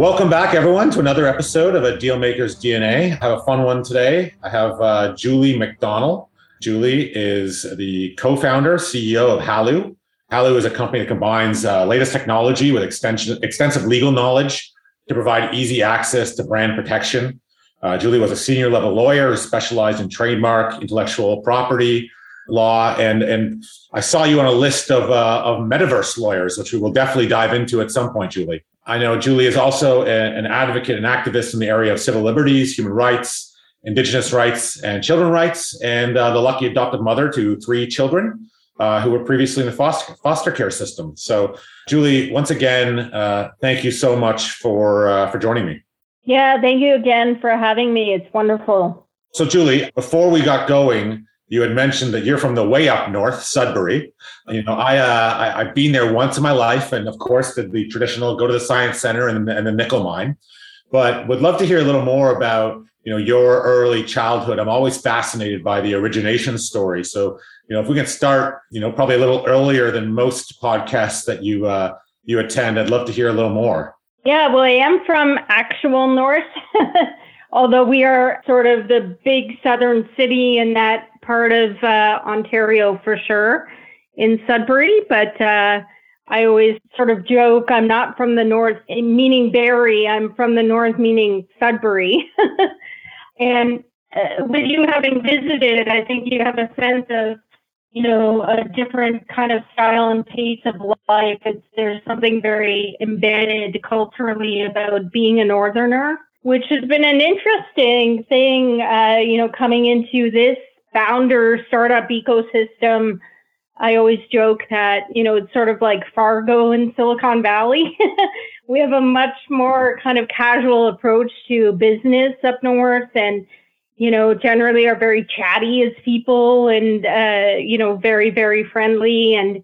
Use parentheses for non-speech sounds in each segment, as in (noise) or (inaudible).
Welcome back, everyone, to another episode of a Dealmaker's DNA. I have a fun one today. I have uh, Julie MacDonnell. Julie is the co founder, CEO of Halloo. Halloo is a company that combines uh, latest technology with extensive legal knowledge to provide easy access to brand protection. Uh, Julie was a senior level lawyer who specialized in trademark, intellectual property law, and and I saw you on a list of uh, of metaverse lawyers, which we will definitely dive into at some point, Julie. I know Julie is also a, an advocate and activist in the area of civil liberties, human rights, indigenous rights, and children rights, and uh, the lucky adopted mother to three children uh, who were previously in the foster, foster care system. So, Julie, once again, uh, thank you so much for uh, for joining me. Yeah, thank you again for having me. It's wonderful. So, Julie, before we got going, you had mentioned that you're from the way up north, Sudbury. You know, I, uh, I have been there once in my life, and of course, the, the traditional go to the science center and, and the nickel mine. But would love to hear a little more about you know your early childhood. I'm always fascinated by the origination story. So you know, if we can start, you know, probably a little earlier than most podcasts that you uh, you attend, I'd love to hear a little more. Yeah, well, I am from actual north. (laughs) although we are sort of the big southern city in that part of uh, Ontario for sure, in Sudbury. But uh, I always sort of joke I'm not from the north, meaning Barrie. I'm from the north, meaning Sudbury. (laughs) and uh, with you having visited, I think you have a sense of you know, a different kind of style and pace of life. It's, there's something very embedded culturally about being a northerner which has been an interesting thing, uh, you know, coming into this founder startup ecosystem. I always joke that, you know, it's sort of like Fargo in Silicon Valley. (laughs) we have a much more kind of casual approach to business up north and, you know, generally are very chatty as people and, uh, you know, very, very friendly and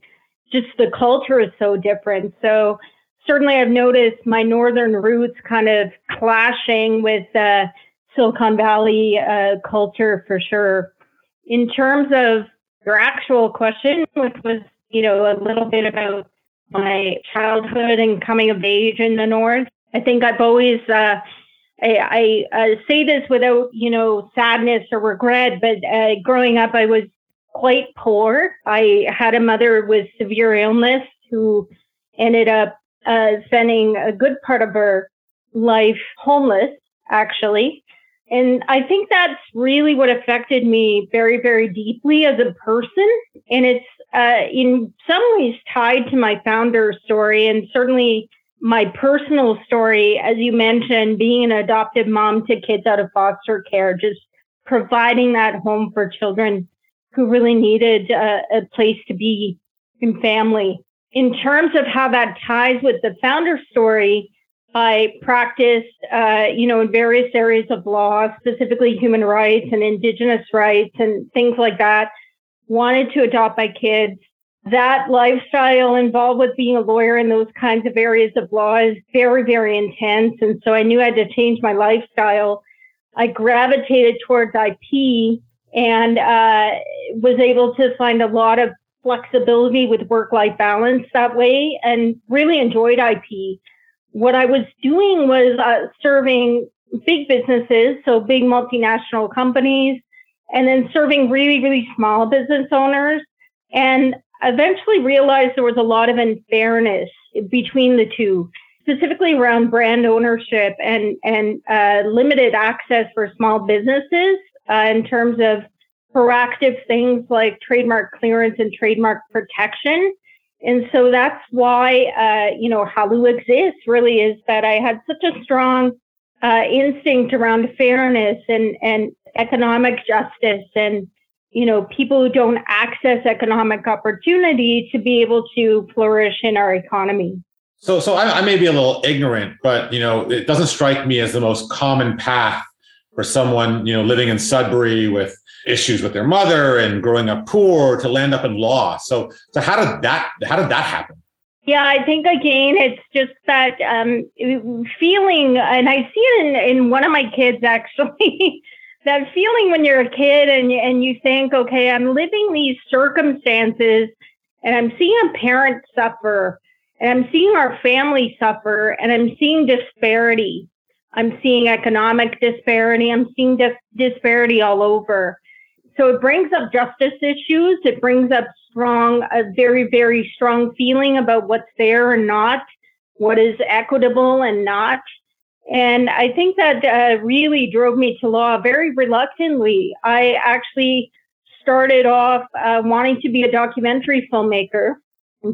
just the culture is so different. So, certainly I've noticed my northern roots kind of clashing with uh, Silicon Valley uh, culture for sure. In terms of your actual question, which was, you know, a little bit about my childhood and coming of age in the north, I think I've always, uh, I, I uh, say this without, you know, sadness or regret, but uh, growing up, I was quite poor. I had a mother with severe illness who ended up uh, spending a good part of her life homeless, actually. And I think that's really what affected me very, very deeply as a person. And it's uh, in some ways tied to my founder story and certainly my personal story, as you mentioned, being an adopted mom to kids out of foster care, just providing that home for children who really needed a, a place to be in family in terms of how that ties with the founder story, I practiced, uh, you know, in various areas of law, specifically human rights and indigenous rights and things like that. Wanted to adopt my kids. That lifestyle involved with being a lawyer in those kinds of areas of law is very, very intense. And so I knew I had to change my lifestyle. I gravitated towards IP and uh, was able to find a lot of flexibility with work life balance that way and really enjoyed IP. What I was doing was uh, serving big businesses, so big multinational companies, and then serving really, really small business owners. And eventually realized there was a lot of unfairness between the two, specifically around brand ownership and, and uh, limited access for small businesses uh, in terms of proactive things like trademark clearance and trademark protection. And so that's why, uh, you know, Halloo exists really is that I had such a strong uh, instinct around fairness and, and economic justice and, you know, people who don't access economic opportunity to be able to flourish in our economy. So, so I, I may be a little ignorant, but, you know, it doesn't strike me as the most common path for someone, you know, living in Sudbury with issues with their mother and growing up poor to land up in law. So, so how did that how did that happen? Yeah, I think again, it's just that um, feeling, and I see it in, in one of my kids actually. (laughs) that feeling when you're a kid and and you think, okay, I'm living these circumstances, and I'm seeing a parent suffer, and I'm seeing our family suffer, and I'm seeing disparity. I'm seeing economic disparity. I'm seeing dis- disparity all over. So it brings up justice issues. It brings up strong, a very, very strong feeling about what's fair and not, what is equitable and not. And I think that uh, really drove me to law very reluctantly. I actually started off uh, wanting to be a documentary filmmaker,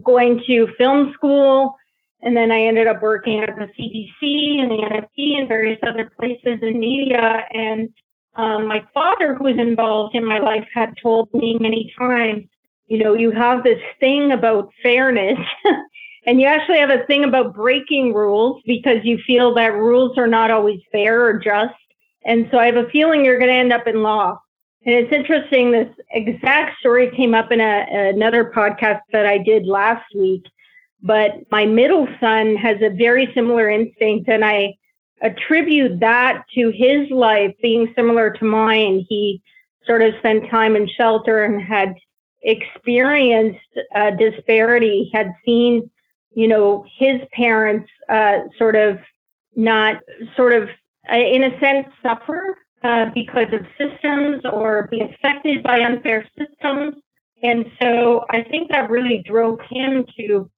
going to film school, and then I ended up working at the CBC and the NFB and various other places in media. And um, my father, who was involved in my life, had told me many times, you know, you have this thing about fairness. (laughs) and you actually have a thing about breaking rules because you feel that rules are not always fair or just. And so I have a feeling you're going to end up in law. And it's interesting, this exact story came up in a, another podcast that I did last week but my middle son has a very similar instinct, and I attribute that to his life being similar to mine. He sort of spent time in shelter and had experienced uh, disparity, had seen, you know, his parents uh, sort of not sort of, uh, in a sense, suffer uh, because of systems or be affected by unfair systems. And so I think that really drove him to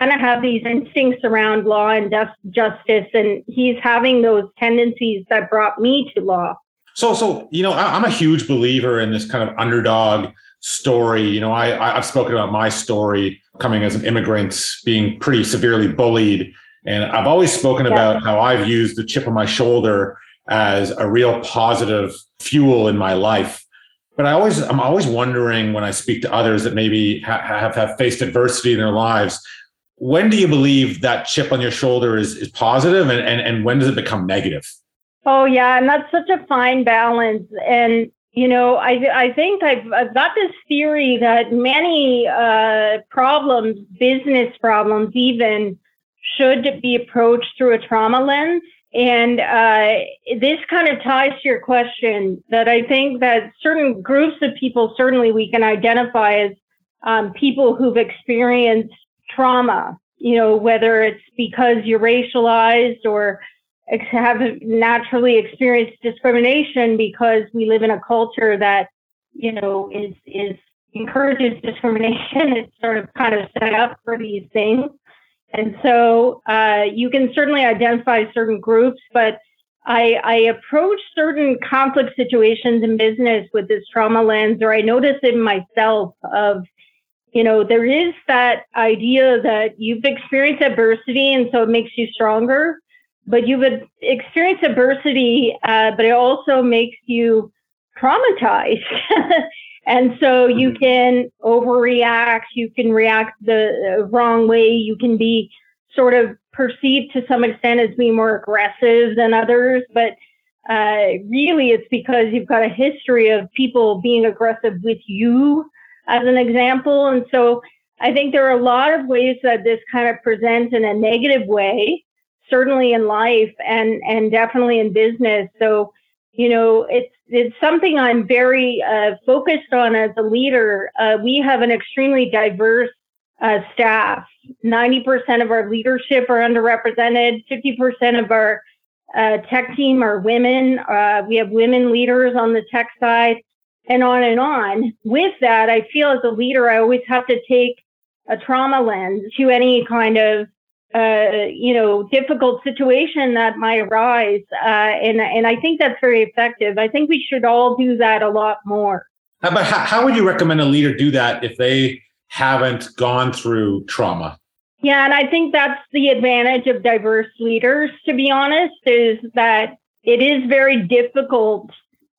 kind of have these instincts around law and justice, and he's having those tendencies that brought me to law. So, so you know, I'm a huge believer in this kind of underdog story. You know, I I've spoken about my story coming as an immigrant, being pretty severely bullied, and I've always spoken yeah. about how I've used the chip on my shoulder as a real positive fuel in my life. But I always, I'm always wondering when I speak to others that maybe have, have faced adversity in their lives, when do you believe that chip on your shoulder is, is positive and, and, and when does it become negative? Oh yeah, and that's such a fine balance. And you know, I I think I've I've got this theory that many uh, problems, business problems, even should be approached through a trauma lens. And uh, this kind of ties to your question that I think that certain groups of people, certainly we can identify as um, people who've experienced trauma, you know, whether it's because you're racialized or have naturally experienced discrimination because we live in a culture that, you know, is, is encourages discrimination. (laughs) It's sort of kind of set up for these things. And so uh, you can certainly identify certain groups, but I, I, approach certain conflict situations in business with this trauma lens, or I notice it in myself of you know, there is that idea that you've experienced adversity and so it makes you stronger, but you've experienced adversity, uh, but it also makes you traumatized. (laughs) and so you mm-hmm. can overreact, you can react the wrong way, you can be sort of perceived to some extent as being more aggressive than others, but uh, really it's because you've got a history of people being aggressive with you as an example. And so I think there are a lot of ways that this kind of presents in a negative way, certainly in life and, and definitely in business. So, you know, it's, it's something I'm very uh, focused on as a leader. Uh, we have an extremely diverse uh, staff. 90% of our leadership are underrepresented. 50% of our uh, tech team are women. Uh, we have women leaders on the tech side and on and on. With that, I feel as a leader, I always have to take a trauma lens to any kind of uh, you know difficult situation that might arise, uh, and and I think that's very effective. I think we should all do that a lot more. But how, how would you recommend a leader do that if they haven't gone through trauma? Yeah, and I think that's the advantage of diverse leaders. To be honest, is that it is very difficult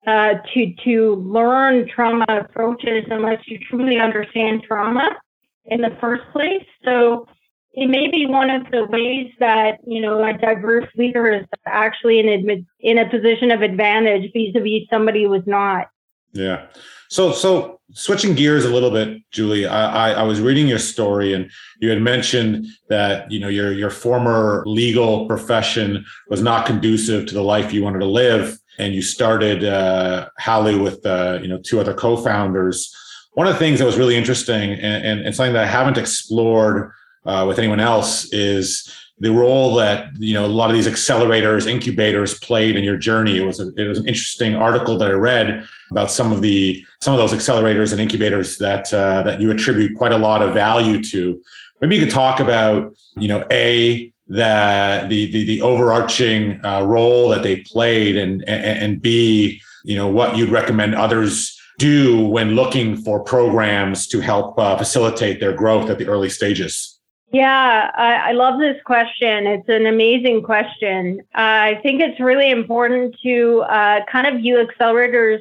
uh, to to learn trauma approaches unless you truly understand trauma in the first place. So it may be one of the ways that you know a diverse leader is actually in in a position of advantage vis-a-vis somebody who is not. Yeah. So so switching gears a little bit, Julie, I, I, I was reading your story and you had mentioned that you know your your former legal profession was not conducive to the life you wanted to live, and you started uh, Halloo with uh, you know two other co-founders. One of the things that was really interesting and, and, and something that I haven't explored uh, with anyone else is the role that you know a lot of these accelerators incubators played in your journey it was a, it was an interesting article that i read about some of the some of those accelerators and incubators that uh, that you attribute quite a lot of value to maybe you could talk about you know a that the the, the overarching uh, role that they played and, and b you know what you'd recommend others do when looking for programs to help uh, facilitate their growth at the early stages yeah, I, I, love this question. It's an amazing question. I think it's really important to uh, kind of view accelerators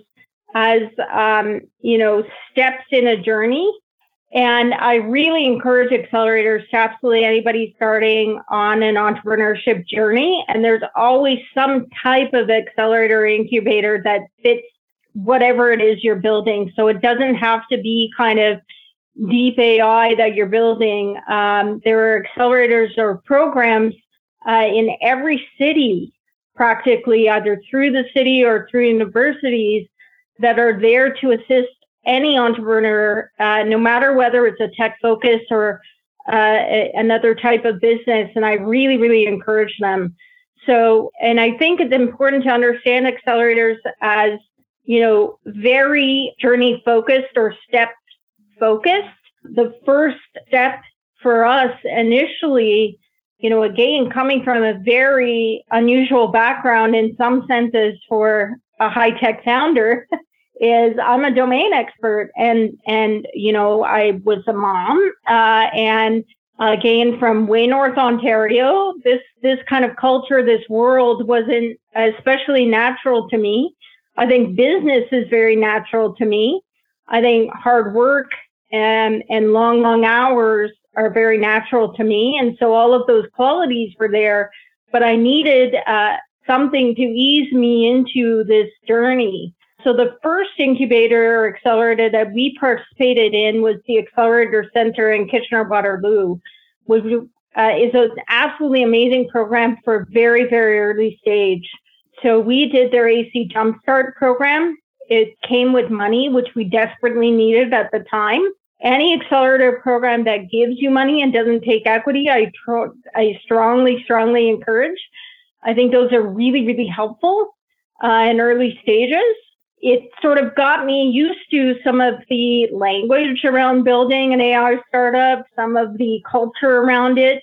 as, um, you know, steps in a journey. And I really encourage accelerators to absolutely anybody starting on an entrepreneurship journey. And there's always some type of accelerator incubator that fits whatever it is you're building. So it doesn't have to be kind of deep AI that you're building. Um, there are accelerators or programs uh, in every city, practically either through the city or through universities that are there to assist any entrepreneur, uh, no matter whether it's a tech focus or uh, another type of business. And I really, really encourage them. So, and I think it's important to understand accelerators as, you know, very journey focused or step focused. The first step for us initially, you know, again, coming from a very unusual background in some senses for a high tech founder, (laughs) is I'm a domain expert, and and you know, I was a mom, uh, and again from way north Ontario. This this kind of culture, this world wasn't especially natural to me. I think business is very natural to me. I think hard work and and long long hours are very natural to me and so all of those qualities were there but i needed uh, something to ease me into this journey so the first incubator or accelerator that we participated in was the accelerator center in kitchener waterloo which uh, is an absolutely amazing program for very very early stage so we did their ac jumpstart program it came with money, which we desperately needed at the time any accelerator program that gives you money and doesn't take equity, I, tr- I strongly, strongly encourage. I think those are really, really helpful uh, in early stages. It sort of got me used to some of the language around building an AI startup, some of the culture around it,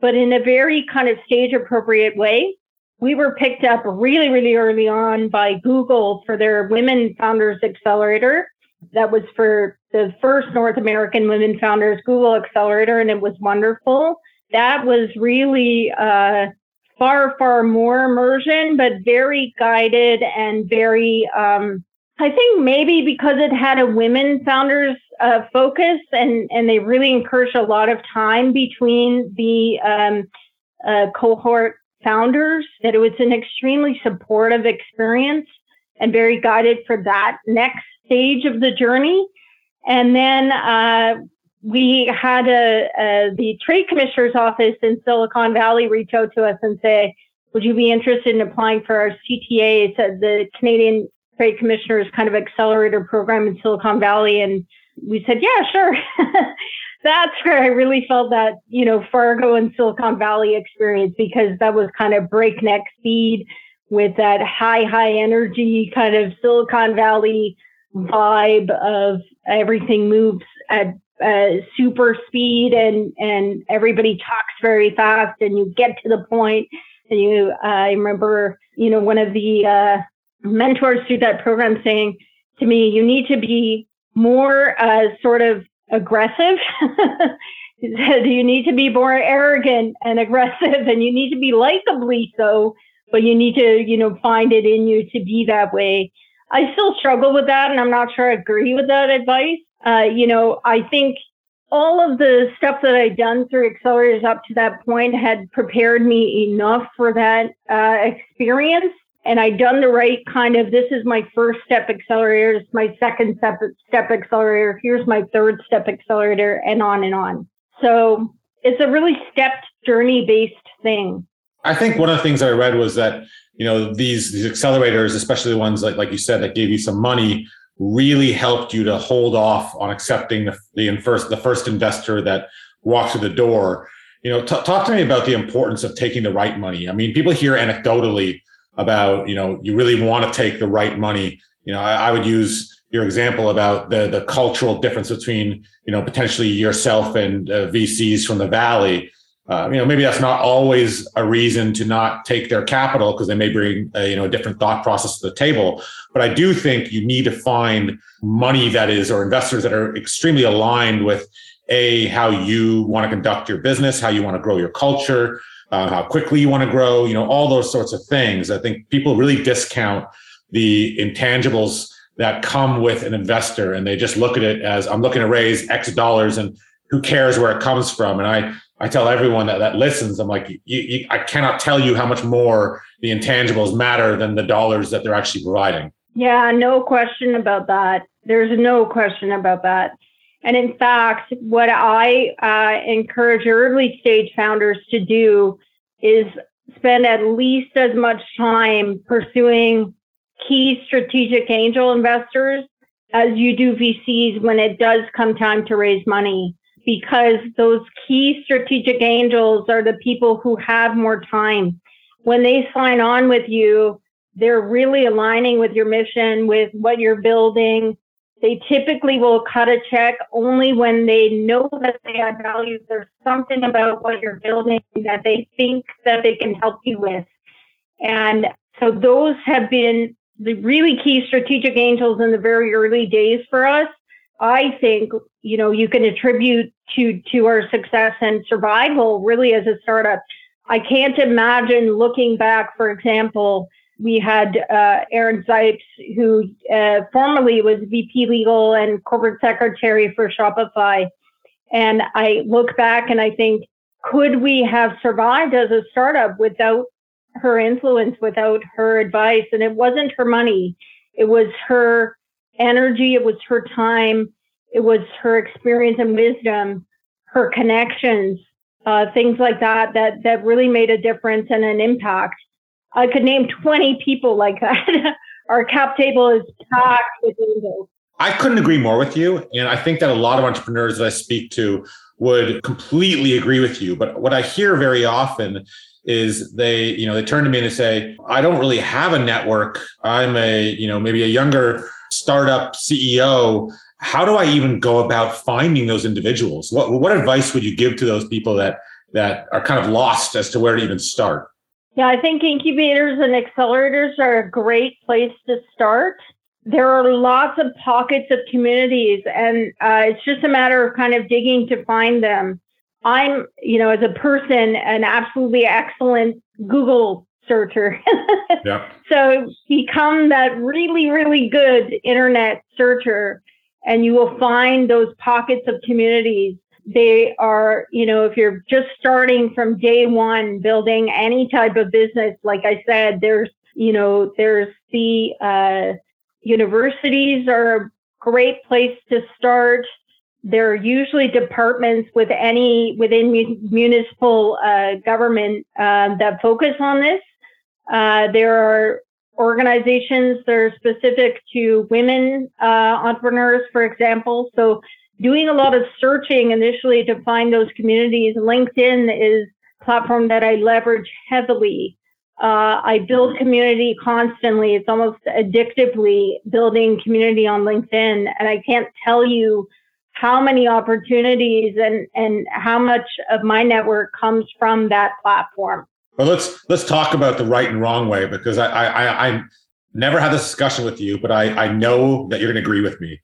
but in a very kind of stage appropriate way. We were picked up really, really early on by Google for their Women Founders Accelerator that was for the first North American Women Founders Google Accelerator, and it was wonderful. That was really uh, far, far more immersion, but very guided and very, um, I think maybe because it had a women founders uh, focus and, and they really encouraged a lot of time between the um, uh, cohort founders, that it was an extremely supportive experience and very guided for that next stage of the journey. And then uh, we had a, a, the trade commissioner's office in Silicon Valley reach out to us and say, would you be interested in applying for our CTA? It's the Canadian Trade Commissioner's kind of accelerator program in Silicon Valley. And we said, yeah, sure. (laughs) That's where I really felt that, you know, Fargo and Silicon Valley experience because that was kind of breakneck speed with that high, high energy kind of Silicon Valley vibe of everything moves at uh, super speed and and everybody talks very fast and you get to the point and you uh, I remember you know one of the uh, mentors through that program saying to me you need to be more uh, sort of aggressive (laughs) he said you need to be more arrogant and aggressive and you need to be likably so but you need to you know find it in you to be that way I still struggle with that, and I'm not sure I agree with that advice. Uh, you know, I think all of the stuff that I'd done through accelerators up to that point had prepared me enough for that uh, experience. And I'd done the right kind of, this is my first step accelerator, it's my second step, step accelerator, here's my third step accelerator, and on and on. So it's a really stepped journey based thing. I think one of the things I read was that, you know, these, these accelerators, especially the ones like, like you said, that gave you some money, really helped you to hold off on accepting the, the first the first investor that walked through the door. You know, t- talk to me about the importance of taking the right money. I mean, people hear anecdotally about you know you really want to take the right money. You know, I, I would use your example about the the cultural difference between you know potentially yourself and uh, VCs from the valley uh, you know, maybe that's not always a reason to not take their capital because they may bring a, you know a different thought process to the table. But I do think you need to find money that is or investors that are extremely aligned with a how you want to conduct your business, how you want to grow your culture, uh, how quickly you want to grow. You know, all those sorts of things. I think people really discount the intangibles that come with an investor, and they just look at it as I'm looking to raise X dollars and who cares where it comes from? And I I tell everyone that that listens, I'm like, you, you, I cannot tell you how much more the intangibles matter than the dollars that they're actually providing. Yeah, no question about that. There's no question about that. And in fact, what I uh, encourage early stage founders to do is spend at least as much time pursuing key strategic angel investors as you do VCs when it does come time to raise money because those key strategic angels are the people who have more time. When they sign on with you, they're really aligning with your mission, with what you're building. They typically will cut a check only when they know that they add value. There's something about what you're building that they think that they can help you with. And so those have been the really key strategic angels in the very early days for us. I think, you know, you can attribute to, to our success and survival really as a startup. I can't imagine looking back, for example, we had uh, Erin Zipes, who uh, formerly was VP legal and corporate secretary for Shopify. And I look back and I think, could we have survived as a startup without her influence, without her advice? And it wasn't her money, it was her energy, it was her time, it was her experience and wisdom, her connections, uh, things like that, that that really made a difference and an impact. I could name 20 people like that. (laughs) Our cap table is packed with angels. I couldn't agree more with you. And I think that a lot of entrepreneurs that I speak to would completely agree with you. But what I hear very often is they, you know, they turn to me and they say, I don't really have a network. I'm a, you know, maybe a younger startup CEO, how do I even go about finding those individuals? What what advice would you give to those people that that are kind of lost as to where to even start? Yeah, I think incubators and accelerators are a great place to start. There are lots of pockets of communities, and uh, it's just a matter of kind of digging to find them. I'm, you know, as a person, an absolutely excellent Google searcher. (laughs) yeah. So become that really, really good internet searcher, and you will find those pockets of communities. They are, you know, if you're just starting from day one, building any type of business, like I said, there's, you know, there's the uh, universities are a great place to start. There are usually departments with any within municipal uh, government um, that focus on this. Uh, there are organizations that are specific to women uh, entrepreneurs, for example. So doing a lot of searching initially to find those communities. LinkedIn is a platform that I leverage heavily. Uh, I build community constantly. It's almost addictively building community on LinkedIn. And I can't tell you how many opportunities and, and how much of my network comes from that platform. But let's let's talk about the right and wrong way because I I, I never had this discussion with you, but I I know that you're going to agree with me.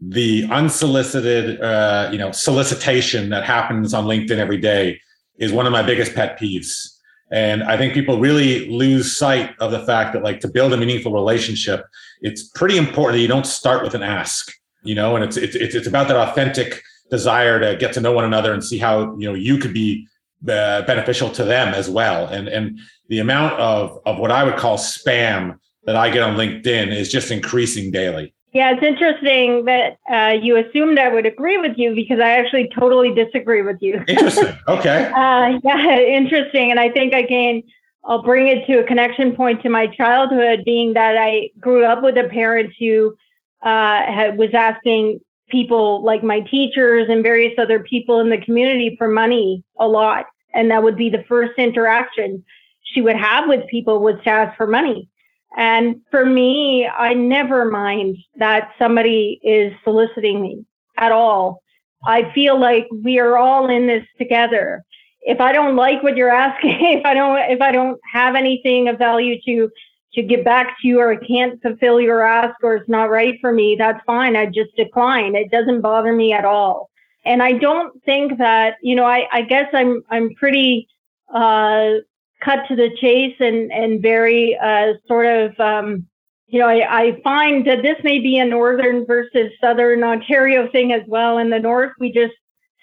The unsolicited uh, you know solicitation that happens on LinkedIn every day is one of my biggest pet peeves. And I think people really lose sight of the fact that like to build a meaningful relationship, it's pretty important that you don't start with an ask, you know, and it's it's it's about that authentic desire to get to know one another and see how you know you could be uh, beneficial to them as well. And and the amount of of what I would call spam that I get on LinkedIn is just increasing daily. Yeah, it's interesting that uh, you assumed I would agree with you because I actually totally disagree with you. Interesting. (laughs) Okay. uh, yeah, (laughs) interesting. And I think again, I'll bring it to a connection point to my childhood, being that I grew up with a parent who uh, had, was asking people like my teachers and various other people in the community for money a lot. And that would be the first interaction she would have with people was to ask for money. And for me, I never mind that somebody is soliciting me at all. I feel like we are all in this together. If I don't like what you're asking, (laughs) if I don't, if I don't have anything of value to, to get back to you or I can't fulfill your ask or it's not right for me, that's fine. I just decline. It doesn't bother me at all. And I don't think that, you know, I, I guess I'm, I'm pretty, uh, cut to the chase and and very uh, sort of um, you know I, I find that this may be a northern versus southern Ontario thing as well. In the north, we just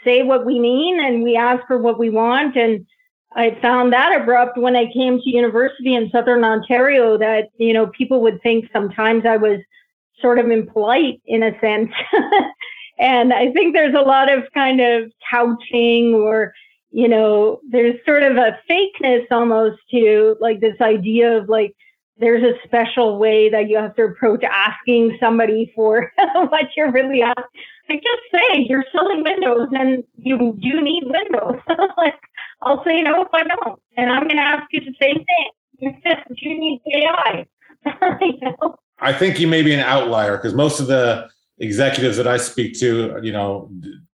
say what we mean and we ask for what we want and I found that abrupt when I came to university in southern Ontario that you know people would think sometimes I was sort of impolite in a sense. (laughs) and I think there's a lot of kind of couching or you know, there's sort of a fakeness almost to like this idea of like there's a special way that you have to approach asking somebody for (laughs) what you're really asking. Like just say you're selling windows and you do need windows. (laughs) like I'll say no if I don't, and I'm going to ask you the same thing. you need AI. you know? I think you may be an outlier because most of the executives that I speak to, you know,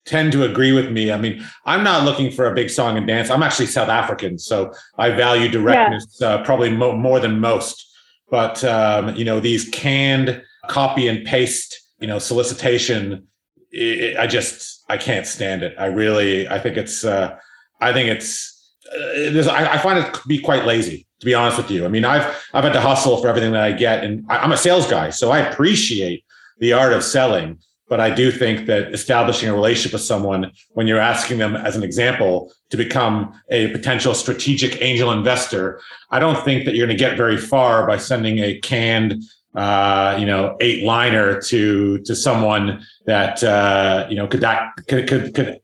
tend to agree with me. I mean, I'm not looking for a big song and dance. I'm actually South African, so I value directness yeah. uh, probably mo- more than most. But um, you know, these canned copy and paste, you know, solicitation, it, I just I can't stand it. I really I think it's uh, I think it's uh, I, I find it to be quite lazy to be honest with you. I mean, I've I've had to hustle for everything that I get, and I, I'm a sales guy, so I appreciate the art of selling but I do think that establishing a relationship with someone when you're asking them, as an example, to become a potential strategic angel investor, I don't think that you're going to get very far by sending a canned, uh, you know, eight liner to to someone that uh, you know could that could, could could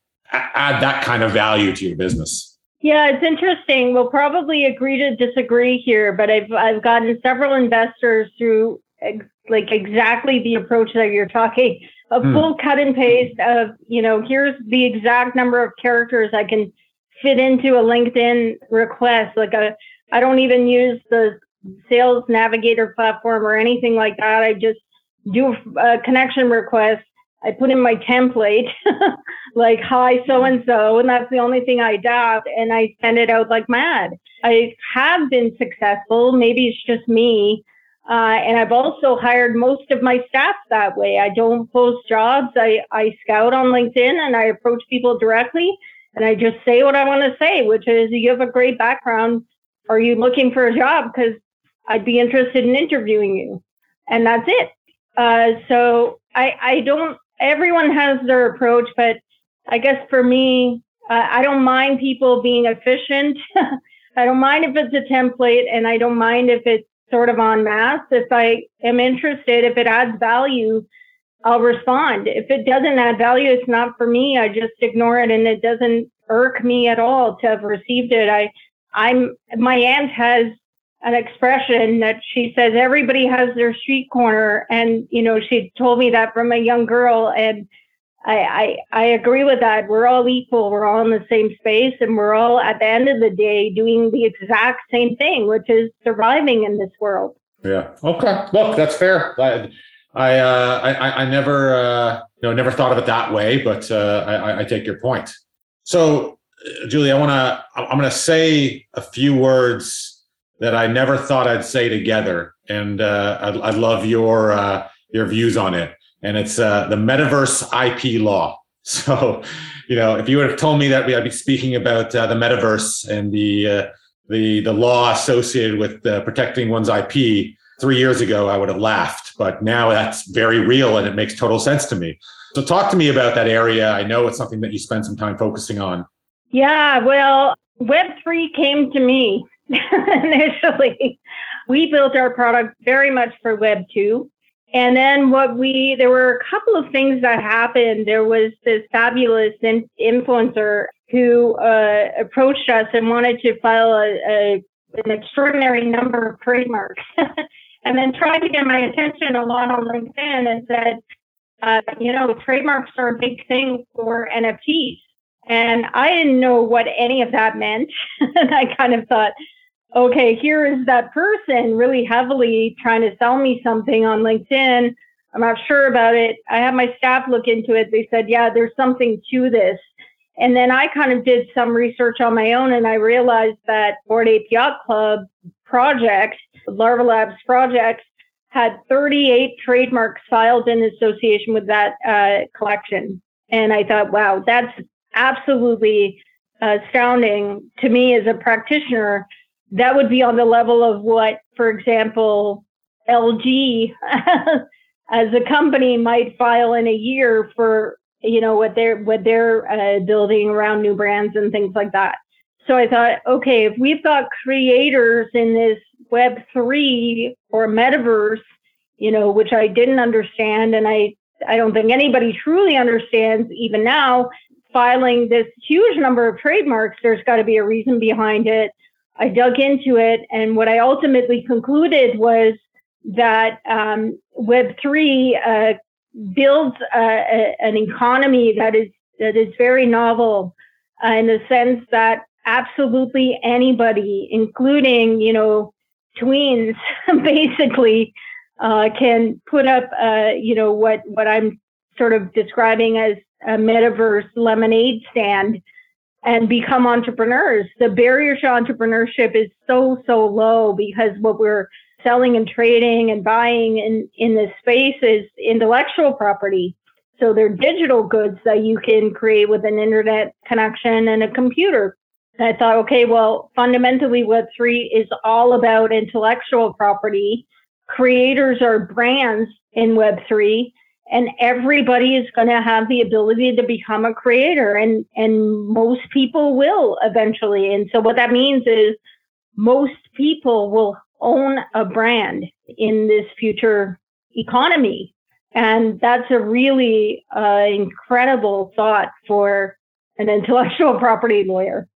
add that kind of value to your business. Yeah, it's interesting. We'll probably agree to disagree here, but I've I've gotten several investors through like exactly the approach that you're talking a hmm. full cut and paste of, you know, here's the exact number of characters I can fit into a LinkedIn request. Like a, I don't even use the sales navigator platform or anything like that. I just do a connection request. I put in my template, (laughs) like hi so and so, and that's the only thing I adapt, and I send it out like mad. I have been successful. Maybe it's just me uh, and I've also hired most of my staff that way. I don't post jobs. I, I scout on LinkedIn and I approach people directly and I just say what I want to say, which is you have a great background. Are you looking for a job? Because I'd be interested in interviewing you. And that's it. Uh, so I, I don't, everyone has their approach, but I guess for me, uh, I don't mind people being efficient. (laughs) I don't mind if it's a template and I don't mind if it's sort of en masse. If I am interested, if it adds value, I'll respond. If it doesn't add value, it's not for me. I just ignore it and it doesn't irk me at all to have received it. I, I'm, my aunt has an expression that she says everybody has their street corner. And, you know, she told me that from a young girl. And I, I, I agree with that. We're all equal. We're all in the same space, and we're all at the end of the day doing the exact same thing, which is surviving in this world. Yeah. Okay. Look, that's fair. I, I, uh, I, I never, uh, you know, never thought of it that way, but uh, I, I take your point. So, uh, Julie, I want to, I'm going to say a few words that I never thought I'd say together, and uh, I'd, I'd love your uh, your views on it and it's uh, the metaverse IP law. (laughs) So, you know, if you would have told me that we, I'd be speaking about uh, the metaverse and the uh, the the law associated with uh, protecting one's IP three years ago, I would have laughed. But now that's very real, and it makes total sense to me. So talk to me about that area. I know it's something that you spend some time focusing on. Yeah, well, Web3 came to me (laughs) initially. We built our product very much for Web2. And then what we, there were a couple of things that happened. There was this fabulous in, influencer who uh, approached us and wanted to file a, a an extraordinary number of trademarks, (laughs) and then tried to get my attention a lot on LinkedIn and said, uh, you know, trademarks are a big thing for NFTs. And I didn't know what any of that meant. (laughs) and I kind of thought, okay, here is that person really heavily trying to sell me something on LinkedIn. I'm not sure about it. I had my staff look into it. They said, yeah, there's something to this. And then I kind of did some research on my own and I realized that Bored Ape Yacht Club projects, Larva Labs projects, had 38 trademarks filed in association with that uh, collection. And I thought, wow, that's absolutely astounding to me as a practitioner. That would be on the level of what, for example, LG (laughs) as a company might file in a year for you know what they're what they're uh, building around new brands and things like that. So I thought, okay, if we've got creators in this Web three or metaverse, you know, which I didn't understand, and I I don't think anybody truly understands even now. Filing this huge number of trademarks, there's got to be a reason behind it. I dug into it, and what I ultimately concluded was that um, Web3 uh, builds a, a, an economy that is that is very novel uh, in the sense that absolutely anybody, including you know tweens, (laughs) basically uh, can put up uh, you know what what I'm sort of describing as a metaverse lemonade stand and become entrepreneurs. The barrier to entrepreneurship is so so low because what we're selling and trading and buying in, in this space is intellectual property. So they're digital goods that you can create with an internet connection and a computer. And I thought, okay, well, fundamentally, Web3 is all about intellectual property. Creators are brands in Web3, and everybody is going to have the ability to become a creator, and, and most people will eventually. And so, what that means is most people will own a brand in this future economy. And that's a really uh, incredible thought for an intellectual (laughs) property lawyer.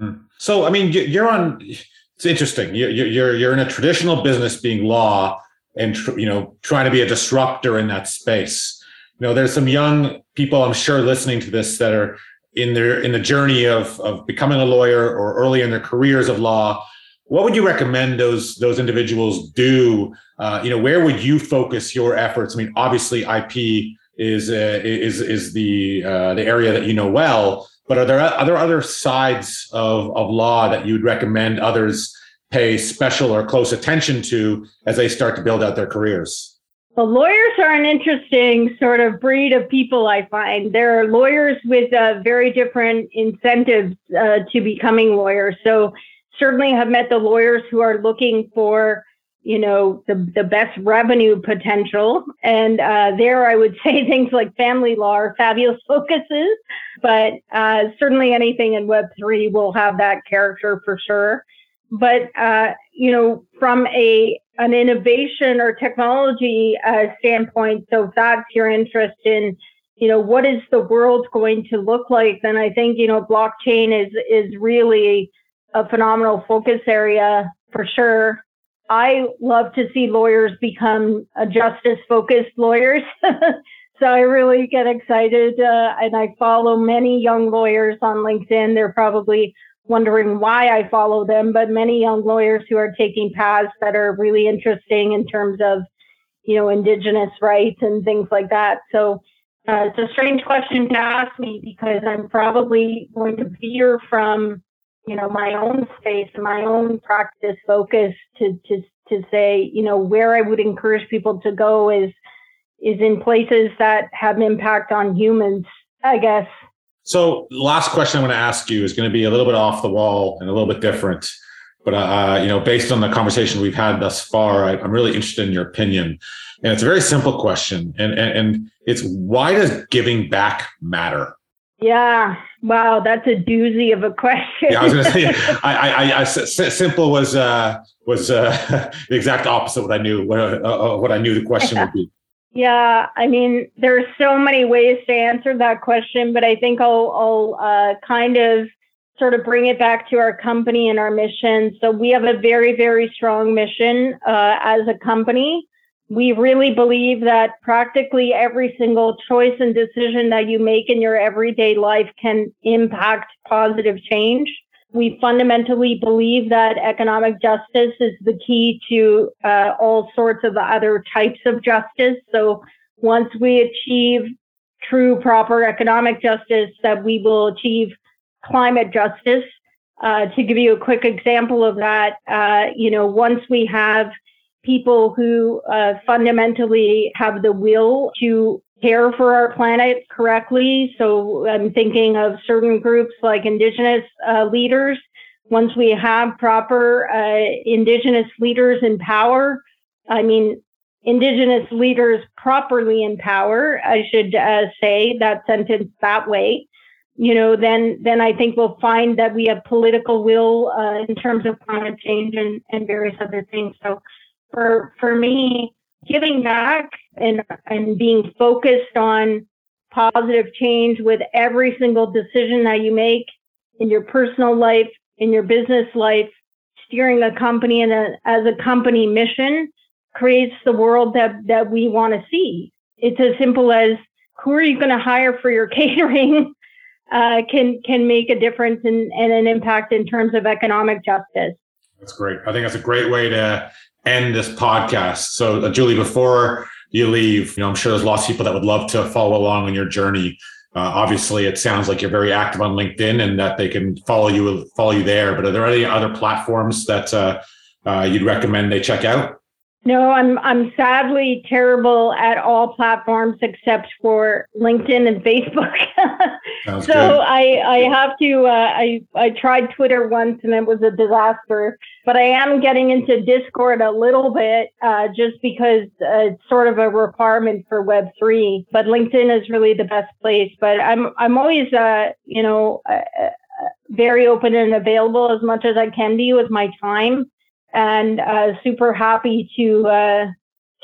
Mm-hmm. So, I mean, you're on. It's interesting. You're you're you're in a traditional business, being law, and you know trying to be a disruptor in that space. You know, there's some young people I'm sure listening to this that are in their in the journey of of becoming a lawyer or early in their careers of law what would you recommend those those individuals do? Uh, you know, where would you focus your efforts? I mean, obviously, IP is uh, is is the uh, the area that you know well. But are there other other sides of of law that you would recommend others pay special or close attention to as they start to build out their careers? Well, lawyers are an interesting sort of breed of people, I find. There are lawyers with uh, very different incentives uh, to becoming lawyers. So certainly have met the lawyers who are looking for you know the the best revenue potential and uh, there i would (laughs) say things like family law are fabulous focuses but uh, certainly anything in web 3 will have that character for sure but uh, you know from a an innovation or technology uh, standpoint so if that's your interest in you know what is the world going to look like then i think you know blockchain is is really a phenomenal focus area for sure. I love to see lawyers become justice focused lawyers. (laughs) so I really get excited uh, and I follow many young lawyers on LinkedIn. They're probably wondering why I follow them, but many young lawyers who are taking paths that are really interesting in terms of, you know, indigenous rights and things like that. So uh, it's a strange question to ask me because I'm probably going to veer from you know my own space my own practice focus to to to say you know where i would encourage people to go is is in places that have an impact on humans i guess so last question i'm going to ask you is going to be a little bit off the wall and a little bit different but uh, uh, you know based on the conversation we've had thus far I, i'm really interested in your opinion and it's a very simple question, and and, and it's why does giving back matter? Yeah. Wow, that's a doozy of a question. yeah, I was going to say, (laughs) I, I, I, simple was uh, was uh, (laughs) the exact opposite of what I knew what, uh, uh, what I knew the question would be. Yeah, I mean, there's so many ways to answer that question, but I think I'll, I'll uh, kind of sort of bring it back to our company and our mission. So we have a very, very strong mission uh, as a company. We really believe that practically every single choice and decision that you make in your everyday life can impact positive change. We fundamentally believe that economic justice is the key to uh, all sorts of other types of justice. So once we achieve true, proper economic justice, that we will achieve climate justice. Uh, to give you a quick example of that, uh, you know, once we have people who uh, fundamentally have the will to care for our planet correctly. So I'm thinking of certain groups like Indigenous uh, leaders. Once we have proper uh, Indigenous leaders in power, I mean, Indigenous leaders properly in power, I should uh, say that sentence that way. You know, then then I think we'll find that we have political will uh, in terms of climate change and, and various other things. So for for me, giving back and and being focused on positive change with every single decision that you make in your personal life, in your business life, steering a company and as a company mission creates the world that that we want to see. It's as simple as who are you going to hire for your (laughs) catering uh, can can make a difference and an impact in terms of economic justice. That's great. I think that's a great way to end this podcast. So, uh, Julie, before you leave, you know, I'm sure there's lots of people that would love to follow along on your journey. Uh, obviously, it sounds like you're very active on LinkedIn and that they can follow you follow you there. But are there any other platforms that uh, uh you'd recommend they check out? No, I'm I'm sadly terrible at all platforms except for LinkedIn and Facebook. (laughs) so good. I I have to uh, I I tried Twitter once and it was a disaster. But I am getting into Discord a little bit uh, just because uh, it's sort of a requirement for Web three. But LinkedIn is really the best place. But I'm I'm always uh, you know uh, uh, very open and available as much as I can be with my time and uh, super happy to uh,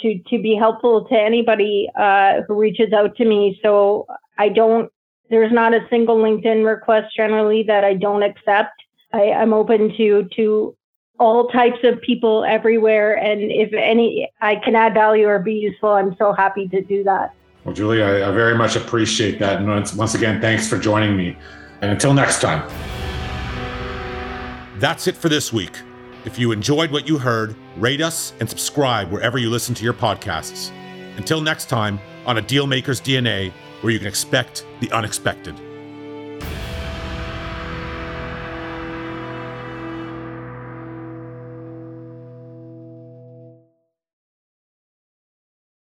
to to be helpful to anybody uh, who reaches out to me. So I don't. There's not a single LinkedIn request generally that I don't accept. I, I'm open to to all types of people everywhere, and if any I can add value or be useful, I'm so happy to do that. Well, Julie, I, I very much appreciate that, and once, once again, thanks for joining me. And until next time. That's it for this week. If you enjoyed what you heard, rate us and subscribe wherever you listen to your podcasts. Until next time, on a Dealmaker's DNA, where you can expect the unexpected.